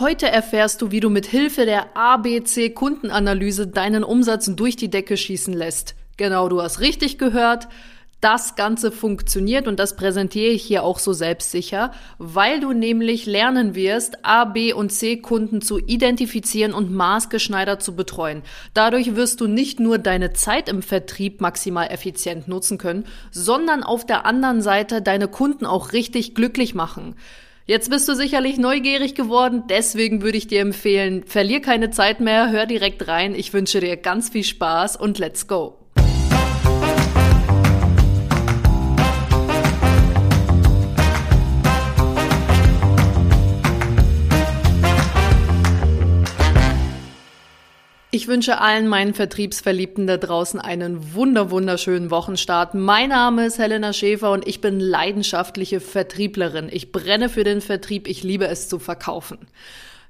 Heute erfährst du, wie du mit Hilfe der ABC Kundenanalyse deinen Umsatz durch die Decke schießen lässt. Genau, du hast richtig gehört. Das Ganze funktioniert und das präsentiere ich hier auch so selbstsicher, weil du nämlich lernen wirst, A, B und C Kunden zu identifizieren und maßgeschneidert zu betreuen. Dadurch wirst du nicht nur deine Zeit im Vertrieb maximal effizient nutzen können, sondern auf der anderen Seite deine Kunden auch richtig glücklich machen. Jetzt bist du sicherlich neugierig geworden, deswegen würde ich dir empfehlen, verlier keine Zeit mehr, hör direkt rein. Ich wünsche dir ganz viel Spaß und let's go. Ich wünsche allen meinen Vertriebsverliebten da draußen einen wunder wunderschönen Wochenstart. Mein Name ist Helena Schäfer und ich bin leidenschaftliche Vertrieblerin. Ich brenne für den Vertrieb, ich liebe es zu verkaufen.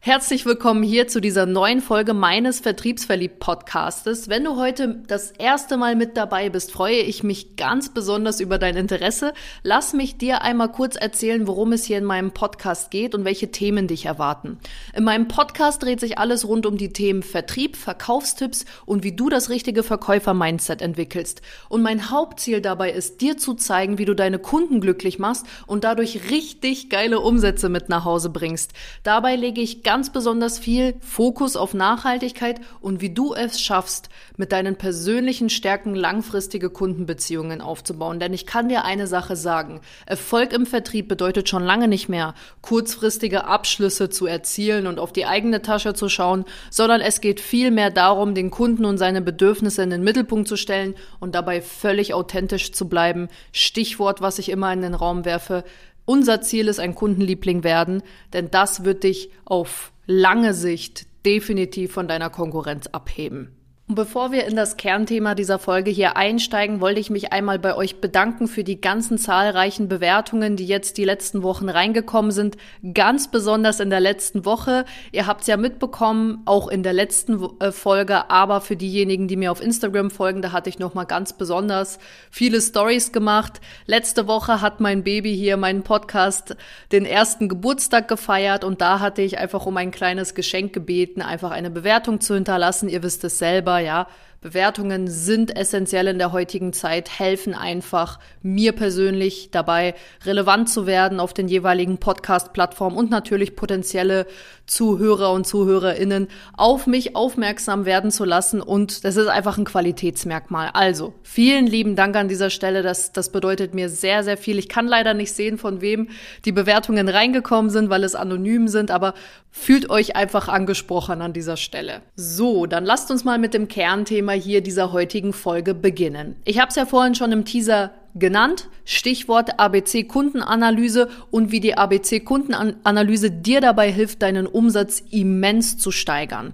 Herzlich willkommen hier zu dieser neuen Folge meines Vertriebsverliebt-Podcastes. Wenn du heute das erste Mal mit dabei bist, freue ich mich ganz besonders über dein Interesse. Lass mich dir einmal kurz erzählen, worum es hier in meinem Podcast geht und welche Themen dich erwarten. In meinem Podcast dreht sich alles rund um die Themen Vertrieb, Verkaufstipps und wie du das richtige Verkäufer-Mindset entwickelst. Und mein Hauptziel dabei ist, dir zu zeigen, wie du deine Kunden glücklich machst und dadurch richtig geile Umsätze mit nach Hause bringst. Dabei lege ich ganz besonders viel Fokus auf Nachhaltigkeit und wie du es schaffst, mit deinen persönlichen Stärken langfristige Kundenbeziehungen aufzubauen. Denn ich kann dir eine Sache sagen. Erfolg im Vertrieb bedeutet schon lange nicht mehr, kurzfristige Abschlüsse zu erzielen und auf die eigene Tasche zu schauen, sondern es geht vielmehr darum, den Kunden und seine Bedürfnisse in den Mittelpunkt zu stellen und dabei völlig authentisch zu bleiben. Stichwort, was ich immer in den Raum werfe, unser Ziel ist ein Kundenliebling werden, denn das wird dich auf lange Sicht definitiv von deiner Konkurrenz abheben. Bevor wir in das Kernthema dieser Folge hier einsteigen, wollte ich mich einmal bei euch bedanken für die ganzen zahlreichen Bewertungen, die jetzt die letzten Wochen reingekommen sind. Ganz besonders in der letzten Woche. Ihr habt es ja mitbekommen, auch in der letzten äh, Folge, aber für diejenigen, die mir auf Instagram folgen, da hatte ich noch mal ganz besonders viele Stories gemacht. Letzte Woche hat mein Baby hier meinen Podcast den ersten Geburtstag gefeiert und da hatte ich einfach um ein kleines Geschenk gebeten, einfach eine Bewertung zu hinterlassen. Ihr wisst es selber ja, Bewertungen sind essentiell in der heutigen Zeit, helfen einfach mir persönlich dabei, relevant zu werden auf den jeweiligen Podcast-Plattformen und natürlich potenzielle Zuhörer und Zuhörerinnen auf mich aufmerksam werden zu lassen. Und das ist einfach ein Qualitätsmerkmal. Also, vielen lieben Dank an dieser Stelle. Das, das bedeutet mir sehr, sehr viel. Ich kann leider nicht sehen, von wem die Bewertungen reingekommen sind, weil es anonym sind, aber fühlt euch einfach angesprochen an dieser Stelle. So, dann lasst uns mal mit dem Kernthema Thema hier dieser heutigen Folge beginnen. Ich habe es ja vorhin schon im Teaser genannt, Stichwort ABC Kundenanalyse und wie die ABC Kundenanalyse dir dabei hilft, deinen Umsatz immens zu steigern.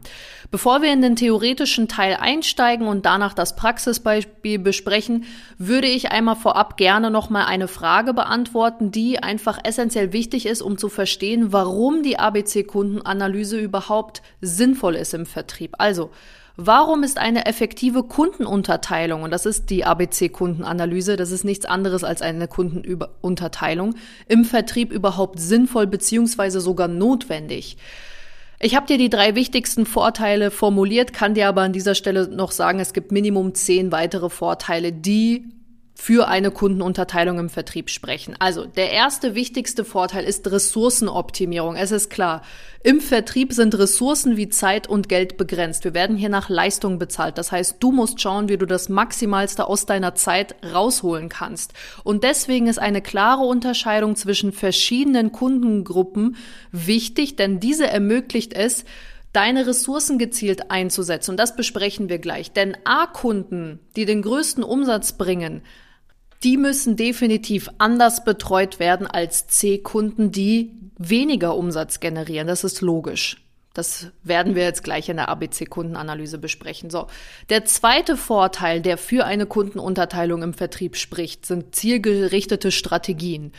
Bevor wir in den theoretischen Teil einsteigen und danach das Praxisbeispiel besprechen, würde ich einmal vorab gerne noch mal eine Frage beantworten, die einfach essentiell wichtig ist, um zu verstehen, warum die ABC Kundenanalyse überhaupt sinnvoll ist im Vertrieb. Also, Warum ist eine effektive Kundenunterteilung, und das ist die ABC-Kundenanalyse, das ist nichts anderes als eine Kundenunterteilung, im Vertrieb überhaupt sinnvoll beziehungsweise sogar notwendig? Ich habe dir die drei wichtigsten Vorteile formuliert, kann dir aber an dieser Stelle noch sagen, es gibt Minimum zehn weitere Vorteile, die für eine Kundenunterteilung im Vertrieb sprechen. Also der erste wichtigste Vorteil ist Ressourcenoptimierung. Es ist klar, im Vertrieb sind Ressourcen wie Zeit und Geld begrenzt. Wir werden hier nach Leistung bezahlt. Das heißt, du musst schauen, wie du das Maximalste aus deiner Zeit rausholen kannst. Und deswegen ist eine klare Unterscheidung zwischen verschiedenen Kundengruppen wichtig, denn diese ermöglicht es, deine Ressourcen gezielt einzusetzen. Und das besprechen wir gleich. Denn A-Kunden, die den größten Umsatz bringen, die müssen definitiv anders betreut werden als C-Kunden, die weniger Umsatz generieren. Das ist logisch. Das werden wir jetzt gleich in der ABC-Kundenanalyse besprechen. So. Der zweite Vorteil, der für eine Kundenunterteilung im Vertrieb spricht, sind zielgerichtete Strategien.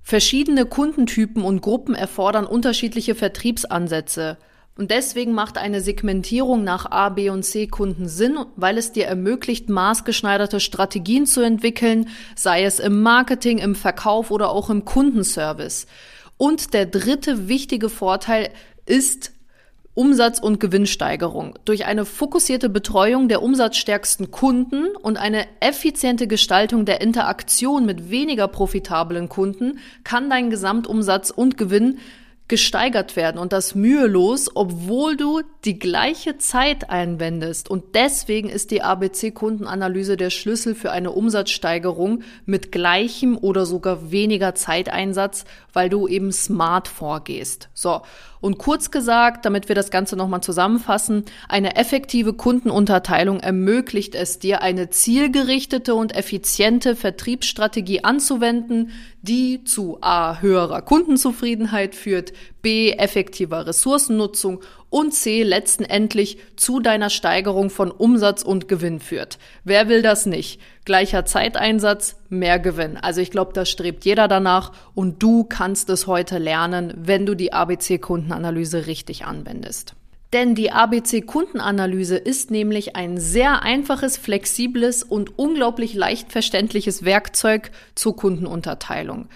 Verschiedene Kundentypen und Gruppen erfordern unterschiedliche Vertriebsansätze. Und deswegen macht eine Segmentierung nach A, B und C Kunden Sinn, weil es dir ermöglicht, maßgeschneiderte Strategien zu entwickeln, sei es im Marketing, im Verkauf oder auch im Kundenservice. Und der dritte wichtige Vorteil ist Umsatz- und Gewinnsteigerung. Durch eine fokussierte Betreuung der umsatzstärksten Kunden und eine effiziente Gestaltung der Interaktion mit weniger profitablen Kunden kann dein Gesamtumsatz und Gewinn gesteigert werden und das mühelos, obwohl du die gleiche Zeit einwendest. Und deswegen ist die ABC-Kundenanalyse der Schlüssel für eine Umsatzsteigerung mit gleichem oder sogar weniger Zeiteinsatz, weil du eben smart vorgehst. So. Und kurz gesagt, damit wir das Ganze nochmal zusammenfassen, eine effektive Kundenunterteilung ermöglicht es dir, eine zielgerichtete und effiziente Vertriebsstrategie anzuwenden, die zu A höherer Kundenzufriedenheit führt, B effektiver Ressourcennutzung und C letztendlich zu deiner Steigerung von Umsatz und Gewinn führt. Wer will das nicht? Gleicher Zeiteinsatz, mehr Gewinn. Also ich glaube, das strebt jeder danach und du kannst es heute lernen, wenn du die ABC-Kundenanalyse richtig anwendest. Denn die ABC-Kundenanalyse ist nämlich ein sehr einfaches, flexibles und unglaublich leicht verständliches Werkzeug zur Kundenunterteilung.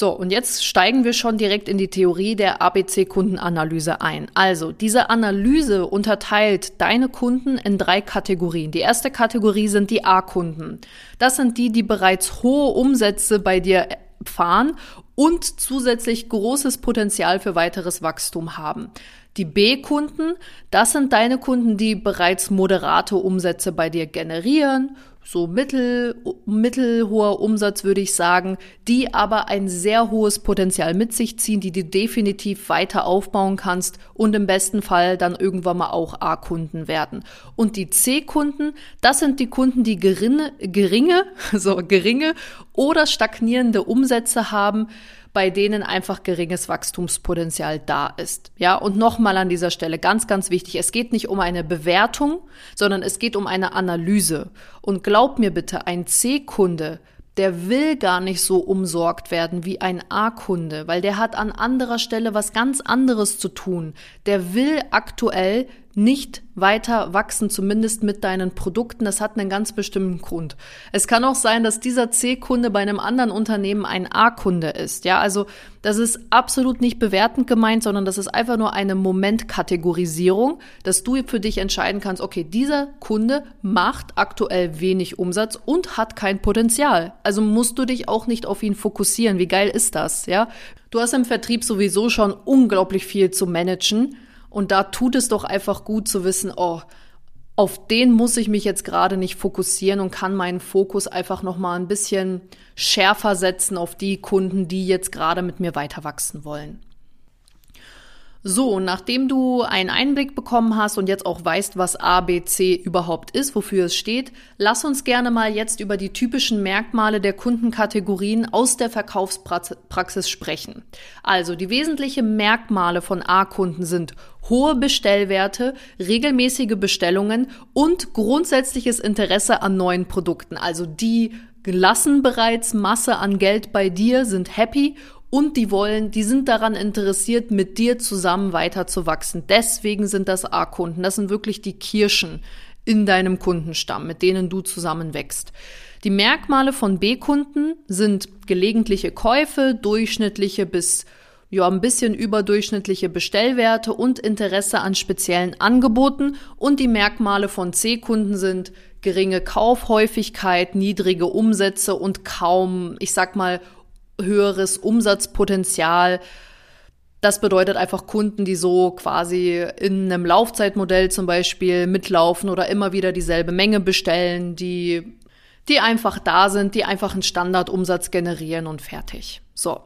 So, und jetzt steigen wir schon direkt in die Theorie der ABC-Kundenanalyse ein. Also, diese Analyse unterteilt deine Kunden in drei Kategorien. Die erste Kategorie sind die A-Kunden. Das sind die, die bereits hohe Umsätze bei dir fahren und zusätzlich großes Potenzial für weiteres Wachstum haben. Die B-Kunden, das sind deine Kunden, die bereits moderate Umsätze bei dir generieren so mittel, mittelhoher Umsatz, würde ich sagen, die aber ein sehr hohes Potenzial mit sich ziehen, die du definitiv weiter aufbauen kannst und im besten Fall dann irgendwann mal auch A-Kunden werden. Und die C-Kunden, das sind die Kunden, die geringe, geringe, so geringe oder stagnierende Umsätze haben, bei denen einfach geringes Wachstumspotenzial da ist. Ja, und nochmal an dieser Stelle ganz, ganz wichtig. Es geht nicht um eine Bewertung, sondern es geht um eine Analyse. Und glaub mir bitte, ein C-Kunde, der will gar nicht so umsorgt werden wie ein A-Kunde, weil der hat an anderer Stelle was ganz anderes zu tun. Der will aktuell nicht weiter wachsen, zumindest mit deinen Produkten. Das hat einen ganz bestimmten Grund. Es kann auch sein, dass dieser C-Kunde bei einem anderen Unternehmen ein A-Kunde ist. Ja, also das ist absolut nicht bewertend gemeint, sondern das ist einfach nur eine Momentkategorisierung, dass du für dich entscheiden kannst, okay, dieser Kunde macht aktuell wenig Umsatz und hat kein Potenzial. Also musst du dich auch nicht auf ihn fokussieren. Wie geil ist das? Ja, du hast im Vertrieb sowieso schon unglaublich viel zu managen. Und da tut es doch einfach gut zu wissen, oh, auf den muss ich mich jetzt gerade nicht fokussieren und kann meinen Fokus einfach noch mal ein bisschen schärfer setzen auf die Kunden, die jetzt gerade mit mir weiter wachsen wollen. So, nachdem du einen Einblick bekommen hast und jetzt auch weißt, was ABC überhaupt ist, wofür es steht, lass uns gerne mal jetzt über die typischen Merkmale der Kundenkategorien aus der Verkaufspraxis sprechen. Also, die wesentlichen Merkmale von A-Kunden sind hohe Bestellwerte, regelmäßige Bestellungen und grundsätzliches Interesse an neuen Produkten. Also, die lassen bereits Masse an Geld bei dir, sind happy und die wollen, die sind daran interessiert, mit dir zusammen weiter zu wachsen. Deswegen sind das A-Kunden. Das sind wirklich die Kirschen in deinem Kundenstamm, mit denen du zusammen wächst. Die Merkmale von B-Kunden sind gelegentliche Käufe, durchschnittliche bis ja, ein bisschen überdurchschnittliche Bestellwerte und Interesse an speziellen Angeboten und die Merkmale von C-Kunden sind geringe Kaufhäufigkeit, niedrige Umsätze und kaum, ich sag mal, höheres Umsatzpotenzial. Das bedeutet einfach Kunden, die so quasi in einem Laufzeitmodell zum Beispiel mitlaufen oder immer wieder dieselbe Menge bestellen, die, die einfach da sind, die einfach einen Standardumsatz generieren und fertig. So.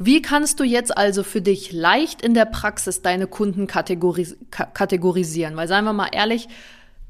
Wie kannst du jetzt also für dich leicht in der Praxis deine Kunden kategoris kategorisieren? Weil seien wir mal ehrlich,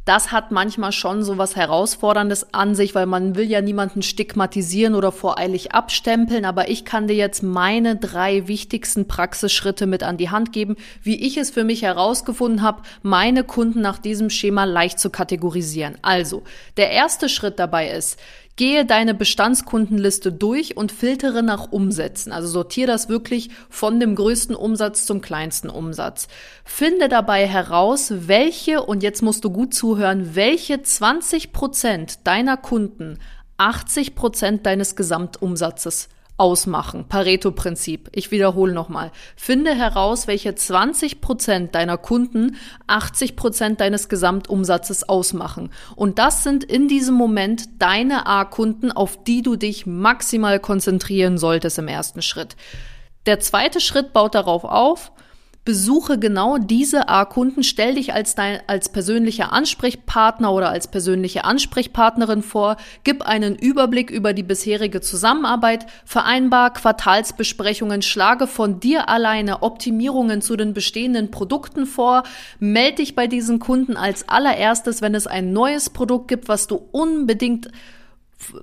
das hat manchmal schon so was Herausforderndes an sich, weil man will ja niemanden stigmatisieren oder voreilig abstempeln, aber ich kann dir jetzt meine drei wichtigsten Praxisschritte mit an die Hand geben, wie ich es für mich herausgefunden habe, meine Kunden nach diesem Schema leicht zu kategorisieren. Also, der erste Schritt dabei ist, Gehe deine Bestandskundenliste durch und filtere nach Umsätzen. Also sortiere das wirklich von dem größten Umsatz zum kleinsten Umsatz. Finde dabei heraus, welche, und jetzt musst du gut zuhören, welche 20 Prozent deiner Kunden 80 Prozent deines Gesamtumsatzes ausmachen. Pareto-Prinzip. Ich wiederhole nochmal. Finde heraus, welche 20 Prozent deiner Kunden 80 Prozent deines Gesamtumsatzes ausmachen. Und das sind in diesem Moment deine A-Kunden, auf die du dich maximal konzentrieren solltest im ersten Schritt. Der zweite Schritt baut darauf auf, besuche genau diese A-Kunden, stell dich als dein, als persönlicher Ansprechpartner oder als persönliche Ansprechpartnerin vor, gib einen Überblick über die bisherige Zusammenarbeit, vereinbar Quartalsbesprechungen, schlage von dir alleine Optimierungen zu den bestehenden Produkten vor, melde dich bei diesen Kunden als allererstes, wenn es ein neues Produkt gibt, was du unbedingt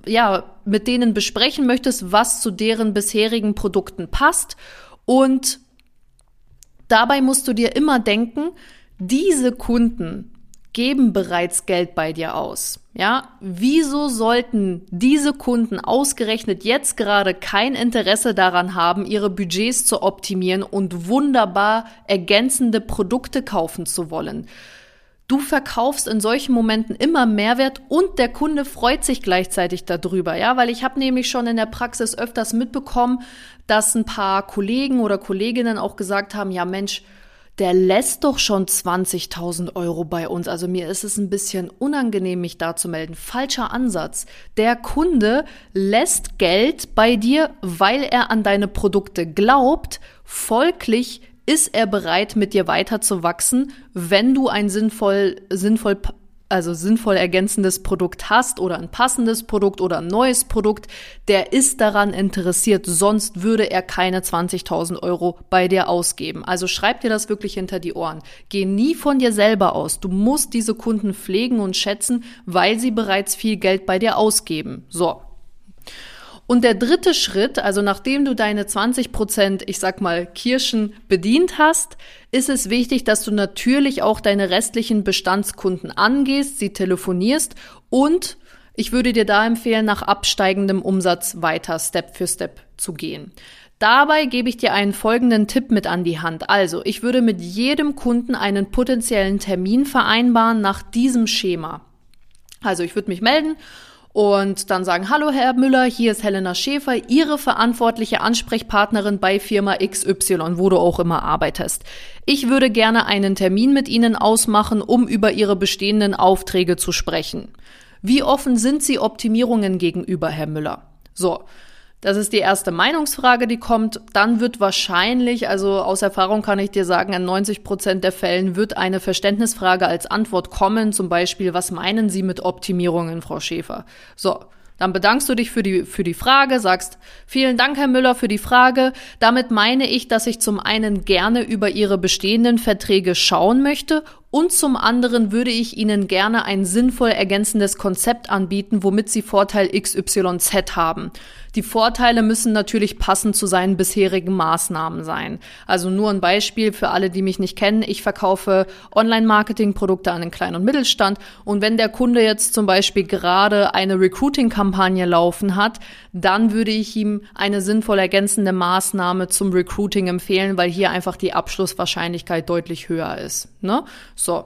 ja, mit denen besprechen möchtest, was zu deren bisherigen Produkten passt und Dabei musst du dir immer denken, diese Kunden geben bereits Geld bei dir aus. Ja, wieso sollten diese Kunden ausgerechnet jetzt gerade kein Interesse daran haben, ihre Budgets zu optimieren und wunderbar ergänzende Produkte kaufen zu wollen? Du verkaufst in solchen Momenten immer Mehrwert und der Kunde freut sich gleichzeitig darüber, ja, weil ich habe nämlich schon in der Praxis öfters mitbekommen, dass ein paar Kollegen oder Kolleginnen auch gesagt haben, ja Mensch, der lässt doch schon 20.000 Euro bei uns. Also mir ist es ein bisschen unangenehm, mich da zu melden. Falscher Ansatz. Der Kunde lässt Geld bei dir, weil er an deine Produkte glaubt. Folglich ist er bereit, mit dir weiter zu wachsen, wenn du ein sinnvoll, sinnvoll, also sinnvoll ergänzendes Produkt hast oder ein passendes Produkt oder ein neues Produkt, der ist daran interessiert, sonst würde er keine 20.000 Euro bei dir ausgeben. Also schreib dir das wirklich hinter die Ohren. Geh nie von dir selber aus. Du musst diese Kunden pflegen und schätzen, weil sie bereits viel Geld bei dir ausgeben. So. Und der dritte Schritt, also nachdem du deine 20 Prozent, ich sag mal, Kirschen bedient hast, ist es wichtig, dass du natürlich auch deine restlichen Bestandskunden angehst, sie telefonierst und ich würde dir da empfehlen, nach absteigendem Umsatz weiter Step für Step zu gehen. Dabei gebe ich dir einen folgenden Tipp mit an die Hand. Also, ich würde mit jedem Kunden einen potenziellen Termin vereinbaren nach diesem Schema. Also, ich würde mich melden und dann sagen, hallo Herr Müller, hier ist Helena Schäfer, Ihre verantwortliche Ansprechpartnerin bei Firma XY, wo du auch immer arbeitest. Ich würde gerne einen Termin mit Ihnen ausmachen, um über Ihre bestehenden Aufträge zu sprechen. Wie offen sind Sie Optimierungen gegenüber, Herr Müller? So, das ist die erste Meinungsfrage, die kommt. Dann wird wahrscheinlich, also aus Erfahrung kann ich dir sagen, in 90 Prozent der Fällen wird eine Verständnisfrage als Antwort kommen. Zum Beispiel, was meinen Sie mit Optimierungen, Frau Schäfer? So. Dann bedankst du dich für die, für die Frage, sagst, vielen Dank, Herr Müller, für die Frage. Damit meine ich, dass ich zum einen gerne über Ihre bestehenden Verträge schauen möchte und zum anderen würde ich Ihnen gerne ein sinnvoll ergänzendes Konzept anbieten, womit Sie Vorteil XYZ haben. Die Vorteile müssen natürlich passend zu seinen bisherigen Maßnahmen sein. Also nur ein Beispiel für alle, die mich nicht kennen. Ich verkaufe Online-Marketing-Produkte an den kleinen und Mittelstand. Und wenn der Kunde jetzt zum Beispiel gerade eine Recruiting-Kampagne laufen hat, dann würde ich ihm eine sinnvoll ergänzende Maßnahme zum Recruiting empfehlen, weil hier einfach die Abschlusswahrscheinlichkeit deutlich höher ist. Ne? So.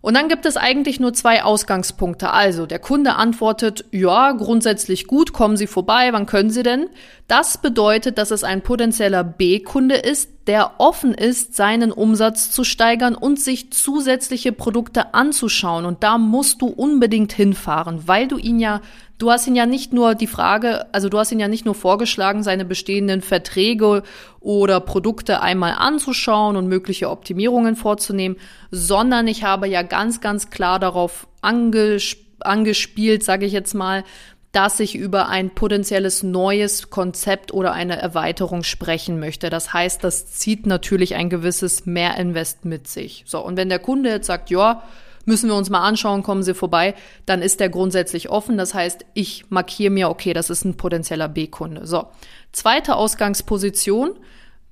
Und dann gibt es eigentlich nur zwei Ausgangspunkte. Also der Kunde antwortet, ja, grundsätzlich gut, kommen Sie vorbei, wann können Sie denn? Das bedeutet, dass es ein potenzieller B-Kunde ist, der offen ist, seinen Umsatz zu steigern und sich zusätzliche Produkte anzuschauen. Und da musst du unbedingt hinfahren, weil du ihn ja Du hast ihn ja nicht nur die Frage, also du hast ihn ja nicht nur vorgeschlagen, seine bestehenden Verträge oder Produkte einmal anzuschauen und mögliche Optimierungen vorzunehmen, sondern ich habe ja ganz, ganz klar darauf angesp angespielt, sage ich jetzt mal, dass ich über ein potenzielles neues Konzept oder eine Erweiterung sprechen möchte. Das heißt, das zieht natürlich ein gewisses Mehrinvest mit sich. So, und wenn der Kunde jetzt sagt, ja, müssen wir uns mal anschauen, kommen Sie vorbei, dann ist der grundsätzlich offen. Das heißt, ich markiere mir, okay, das ist ein potenzieller B-Kunde. So, zweite Ausgangsposition.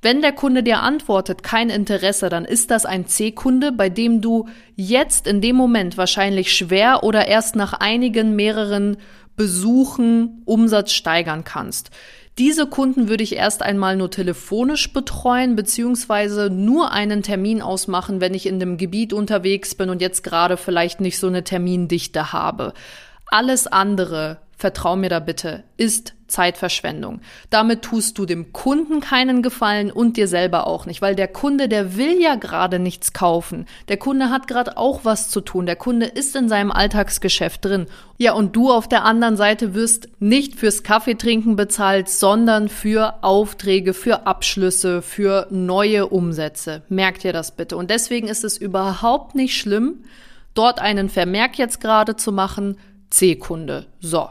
Wenn der Kunde dir antwortet, kein Interesse, dann ist das ein C-Kunde, bei dem du jetzt in dem Moment wahrscheinlich schwer oder erst nach einigen mehreren Besuchen Umsatz steigern kannst. Diese Kunden würde ich erst einmal nur telefonisch betreuen, beziehungsweise nur einen Termin ausmachen, wenn ich in dem Gebiet unterwegs bin und jetzt gerade vielleicht nicht so eine Termindichte habe. Alles andere vertrau mir da bitte, ist Zeitverschwendung. Damit tust du dem Kunden keinen Gefallen und dir selber auch nicht, weil der Kunde, der will ja gerade nichts kaufen. Der Kunde hat gerade auch was zu tun. Der Kunde ist in seinem Alltagsgeschäft drin. Ja, und du auf der anderen Seite wirst nicht fürs Kaffeetrinken bezahlt, sondern für Aufträge, für Abschlüsse, für neue Umsätze. Merkt ihr das bitte. Und deswegen ist es überhaupt nicht schlimm, dort einen Vermerk jetzt gerade zu machen, C-Kunde. So.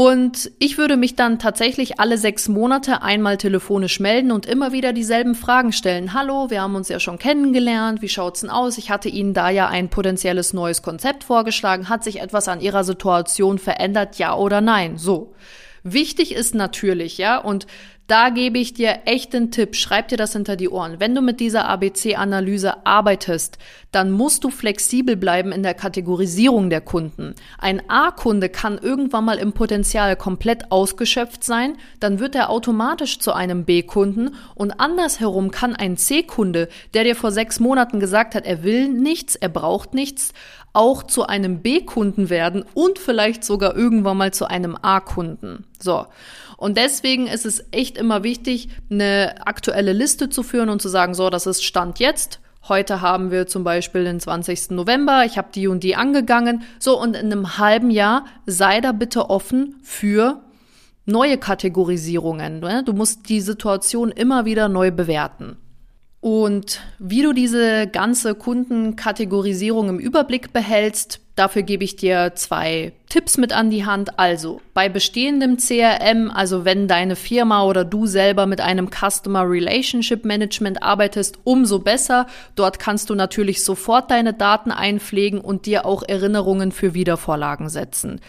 Und ich würde mich dann tatsächlich alle sechs Monate einmal telefonisch melden und immer wieder dieselben Fragen stellen. Hallo, wir haben uns ja schon kennengelernt. Wie schaut's denn aus? Ich hatte Ihnen da ja ein potenzielles neues Konzept vorgeschlagen. Hat sich etwas an Ihrer Situation verändert? Ja oder nein? So. Wichtig ist natürlich, ja, und da gebe ich dir echt den Tipp, schreib dir das hinter die Ohren. Wenn du mit dieser ABC-Analyse arbeitest, dann musst du flexibel bleiben in der Kategorisierung der Kunden. Ein A-Kunde kann irgendwann mal im Potenzial komplett ausgeschöpft sein, dann wird er automatisch zu einem B-Kunden und andersherum kann ein C-Kunde, der dir vor sechs Monaten gesagt hat, er will nichts, er braucht nichts, auch zu einem B-Kunden werden und vielleicht sogar irgendwann mal zu einem A-Kunden. So. Und deswegen ist es echt immer wichtig, eine aktuelle Liste zu führen und zu sagen, so, das ist Stand jetzt. Heute haben wir zum Beispiel den 20. November, ich habe die und die angegangen. So, und in einem halben Jahr sei da bitte offen für neue Kategorisierungen. Ne? Du musst die Situation immer wieder neu bewerten. Und wie du diese ganze Kundenkategorisierung im Überblick behältst, dafür gebe ich dir zwei Tipps mit an die Hand. Also bei bestehendem CRM, also wenn deine Firma oder du selber mit einem Customer Relationship Management arbeitest, umso besser. Dort kannst du natürlich sofort deine Daten einpflegen und dir auch Erinnerungen für Wiedervorlagen setzen.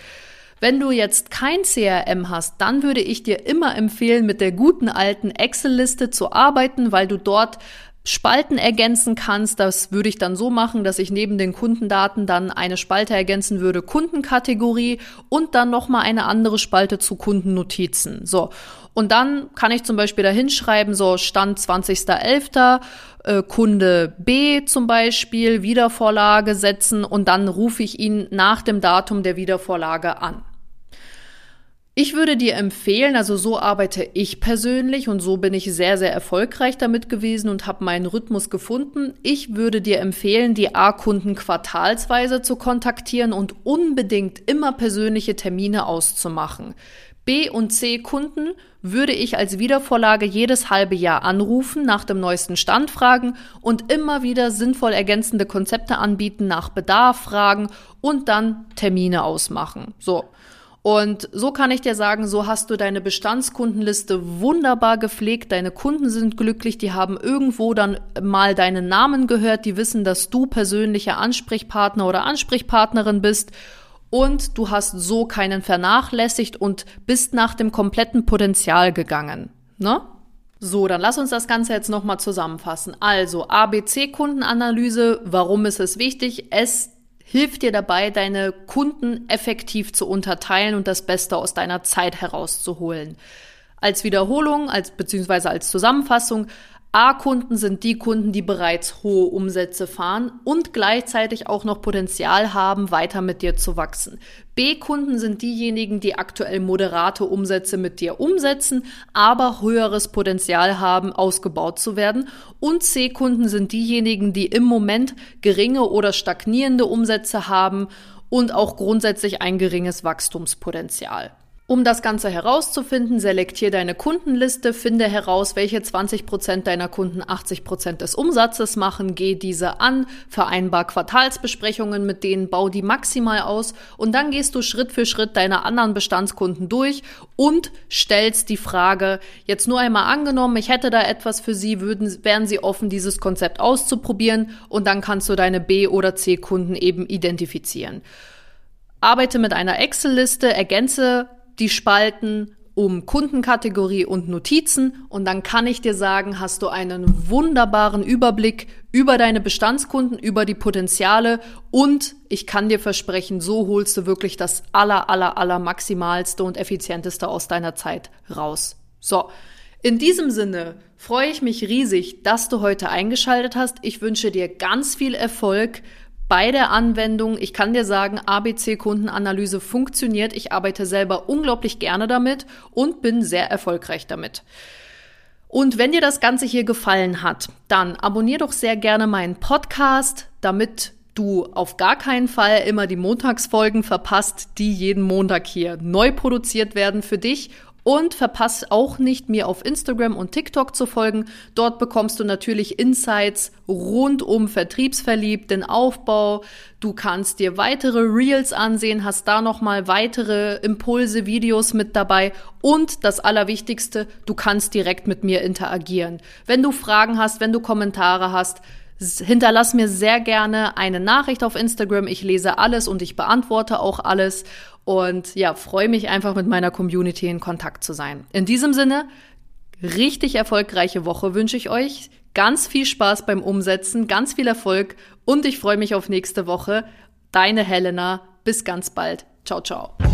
Wenn du jetzt kein CRM hast, dann würde ich dir immer empfehlen, mit der guten alten Excel-Liste zu arbeiten, weil du dort Spalten ergänzen kannst. Das würde ich dann so machen, dass ich neben den Kundendaten dann eine Spalte ergänzen würde, Kundenkategorie und dann nochmal eine andere Spalte zu Kundennotizen. So. Und dann kann ich zum Beispiel da hinschreiben, so Stand 20.11., äh, Kunde B zum Beispiel, Wiedervorlage setzen und dann rufe ich ihn nach dem Datum der Wiedervorlage an. Ich würde dir empfehlen, also so arbeite ich persönlich und so bin ich sehr, sehr erfolgreich damit gewesen und habe meinen Rhythmus gefunden. Ich würde dir empfehlen, die A-Kunden quartalsweise zu kontaktieren und unbedingt immer persönliche Termine auszumachen. B- und C-Kunden würde ich als Wiedervorlage jedes halbe Jahr anrufen, nach dem neuesten Stand fragen und immer wieder sinnvoll ergänzende Konzepte anbieten, nach Bedarf fragen und dann Termine ausmachen. So. Und so kann ich dir sagen, so hast du deine Bestandskundenliste wunderbar gepflegt. Deine Kunden sind glücklich, die haben irgendwo dann mal deinen Namen gehört, die wissen, dass du persönlicher Ansprechpartner oder Ansprechpartnerin bist. Und du hast so keinen vernachlässigt und bist nach dem kompletten Potenzial gegangen. Ne? So, dann lass uns das Ganze jetzt nochmal zusammenfassen. Also, ABC-Kundenanalyse, warum ist es wichtig? Es hilft dir dabei, deine Kunden effektiv zu unterteilen und das Beste aus deiner Zeit herauszuholen. Als Wiederholung, als beziehungsweise als Zusammenfassung, A-Kunden sind die Kunden, die bereits hohe Umsätze fahren und gleichzeitig auch noch Potenzial haben, weiter mit dir zu wachsen. B-Kunden sind diejenigen, die aktuell moderate Umsätze mit dir umsetzen, aber höheres Potenzial haben, ausgebaut zu werden. Und C-Kunden sind diejenigen, die im Moment geringe oder stagnierende Umsätze haben und auch grundsätzlich ein geringes Wachstumspotenzial. Um das Ganze herauszufinden, selektier deine Kundenliste, finde heraus, welche 20 Prozent deiner Kunden 80 Prozent des Umsatzes machen, geh diese an, vereinbar Quartalsbesprechungen mit denen, bau die maximal aus und dann gehst du Schritt für Schritt deine anderen Bestandskunden durch und stellst die Frage, jetzt nur einmal angenommen, ich hätte da etwas für sie, würden, wären sie offen, dieses Konzept auszuprobieren und dann kannst du deine B- oder C-Kunden eben identifizieren. Arbeite mit einer Excel-Liste, ergänze die Spalten um Kundenkategorie und Notizen und dann kann ich dir sagen, hast du einen wunderbaren Überblick über deine Bestandskunden, über die Potenziale und ich kann dir versprechen, so holst du wirklich das aller, aller, aller maximalste und effizienteste aus deiner Zeit raus. So. In diesem Sinne freue ich mich riesig, dass du heute eingeschaltet hast. Ich wünsche dir ganz viel Erfolg bei der Anwendung. Ich kann dir sagen, ABC-Kundenanalyse funktioniert. Ich arbeite selber unglaublich gerne damit und bin sehr erfolgreich damit. Und wenn dir das Ganze hier gefallen hat, dann abonnier doch sehr gerne meinen Podcast, damit du auf gar keinen Fall immer die Montagsfolgen verpasst, die jeden Montag hier neu produziert werden für dich und verpass auch nicht, mir auf Instagram und TikTok zu folgen. Dort bekommst du natürlich Insights rund um Vertriebsverliebt, den Aufbau. Du kannst dir weitere Reels ansehen, hast da nochmal weitere Impulse, Videos mit dabei. Und das Allerwichtigste, du kannst direkt mit mir interagieren. Wenn du Fragen hast, wenn du Kommentare hast, Hinterlass mir sehr gerne eine Nachricht auf Instagram. Ich lese alles und ich beantworte auch alles. Und ja, freue mich einfach mit meiner Community in Kontakt zu sein. In diesem Sinne, richtig erfolgreiche Woche wünsche ich euch. Ganz viel Spaß beim Umsetzen, ganz viel Erfolg und ich freue mich auf nächste Woche. Deine Helena. Bis ganz bald. Ciao, ciao.